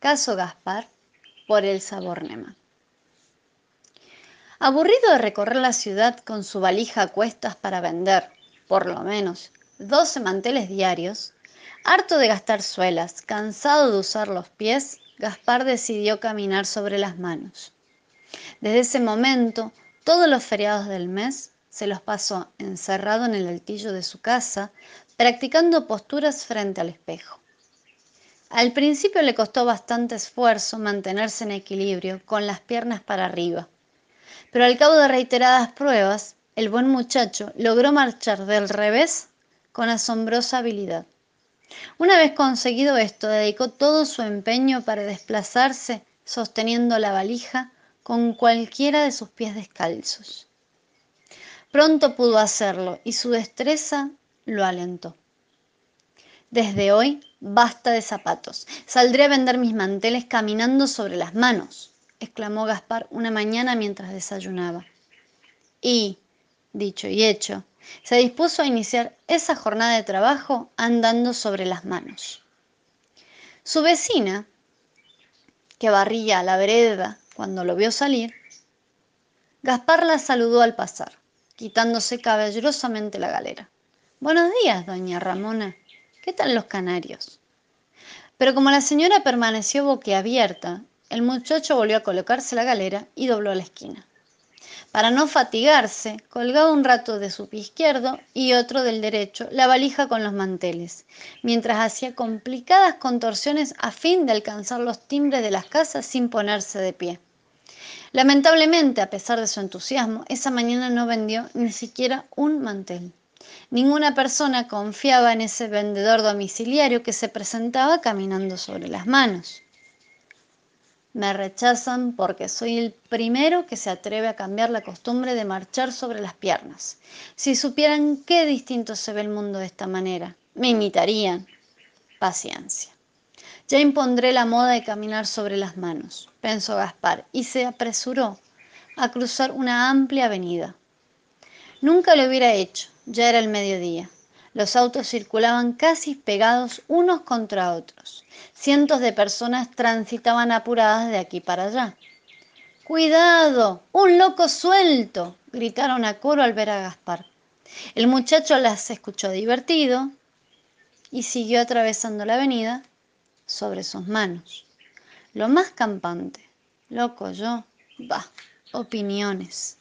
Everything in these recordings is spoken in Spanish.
Caso Gaspar por Elsa Bornemann. Aburrido de recorrer la ciudad con su valija a cuestas para vender, por lo menos, 12 manteles diarios, harto de gastar suelas, cansado de usar los pies, Gaspar decidió caminar sobre las manos. Desde ese momento, todos los feriados del mes se los pasó encerrado en el altillo de su casa, practicando posturas frente al espejo. Al principio le costó bastante esfuerzo mantenerse en equilibrio con las piernas para arriba, pero al cabo de reiteradas pruebas, el buen muchacho logró marchar del revés con asombrosa habilidad. Una vez conseguido esto, dedicó todo su empeño para desplazarse sosteniendo la valija con cualquiera de sus pies descalzos. Pronto pudo hacerlo y su destreza lo alentó. Desde hoy, basta de zapatos. Saldré a vender mis manteles caminando sobre las manos, exclamó Gaspar una mañana mientras desayunaba. Y, dicho y hecho, se dispuso a iniciar esa jornada de trabajo andando sobre las manos. Su vecina, que barría la vereda cuando lo vio salir, Gaspar la saludó al pasar, quitándose caballerosamente la galera. Buenos días, doña Ramona. ¿Qué tal los canarios? Pero como la señora permaneció boquiabierta, el muchacho volvió a colocarse la galera y dobló la esquina. Para no fatigarse, colgaba un rato de su pie izquierdo y otro del derecho la valija con los manteles, mientras hacía complicadas contorsiones a fin de alcanzar los timbres de las casas sin ponerse de pie. Lamentablemente, a pesar de su entusiasmo, esa mañana no vendió ni siquiera un mantel. Ninguna persona confiaba en ese vendedor domiciliario que se presentaba caminando sobre las manos. Me rechazan porque soy el primero que se atreve a cambiar la costumbre de marchar sobre las piernas. Si supieran qué distinto se ve el mundo de esta manera, me imitarían. Paciencia. Ya impondré la moda de caminar sobre las manos, pensó Gaspar, y se apresuró a cruzar una amplia avenida. Nunca lo hubiera hecho, ya era el mediodía. Los autos circulaban casi pegados unos contra otros. Cientos de personas transitaban apuradas de aquí para allá. ¡Cuidado! ¡Un loco suelto! gritaron a coro al ver a Gaspar. El muchacho las escuchó divertido y siguió atravesando la avenida sobre sus manos. Lo más campante. Loco yo. Bah, opiniones.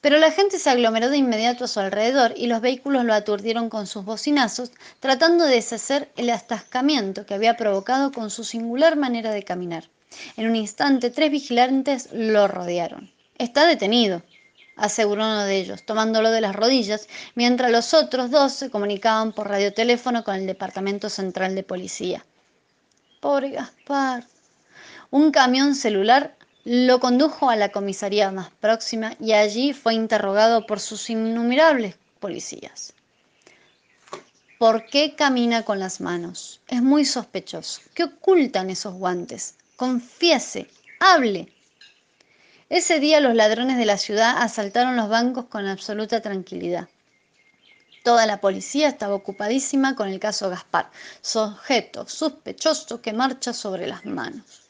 Pero la gente se aglomeró de inmediato a su alrededor y los vehículos lo aturdieron con sus bocinazos, tratando de deshacer el atascamiento que había provocado con su singular manera de caminar. En un instante, tres vigilantes lo rodearon. Está detenido, aseguró uno de ellos, tomándolo de las rodillas, mientras los otros dos se comunicaban por radioteléfono con el Departamento Central de Policía. Pobre Gaspar. Un camión celular lo condujo a la comisaría más próxima y allí fue interrogado por sus innumerables policías. ¿Por qué camina con las manos? Es muy sospechoso. ¿Qué ocultan esos guantes? Confiese, hable. Ese día los ladrones de la ciudad asaltaron los bancos con absoluta tranquilidad. Toda la policía estaba ocupadísima con el caso Gaspar, sujeto sospechoso que marcha sobre las manos.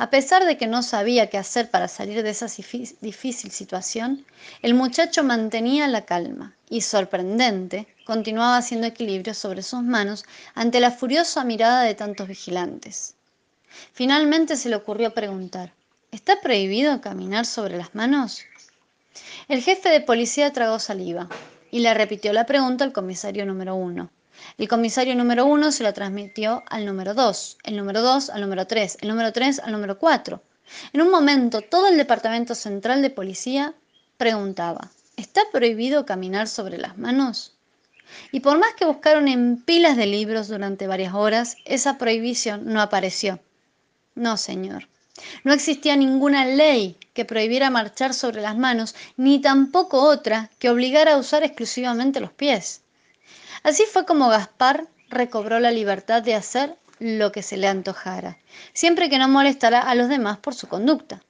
A pesar de que no sabía qué hacer para salir de esa difícil situación, el muchacho mantenía la calma y, sorprendente, continuaba haciendo equilibrio sobre sus manos ante la furiosa mirada de tantos vigilantes. Finalmente se le ocurrió preguntar, ¿está prohibido caminar sobre las manos? El jefe de policía tragó saliva y le repitió la pregunta al comisario número uno. El comisario número uno se lo transmitió al número dos, el número dos al número tres, el número tres al número cuatro. En un momento, todo el departamento central de policía preguntaba, ¿está prohibido caminar sobre las manos? Y por más que buscaron en pilas de libros durante varias horas, esa prohibición no apareció. No, señor. No existía ninguna ley que prohibiera marchar sobre las manos, ni tampoco otra que obligara a usar exclusivamente los pies. Así fue como Gaspar recobró la libertad de hacer lo que se le antojara, siempre que no molestara a los demás por su conducta.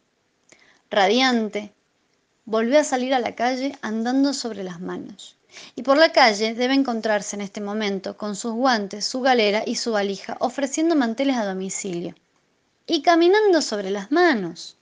Radiante, volvió a salir a la calle andando sobre las manos, Y por la calle debe encontrarse en este momento con sus guantes, su galera y su valija, ofreciendo manteles a domicilio. Y caminando sobre las manos.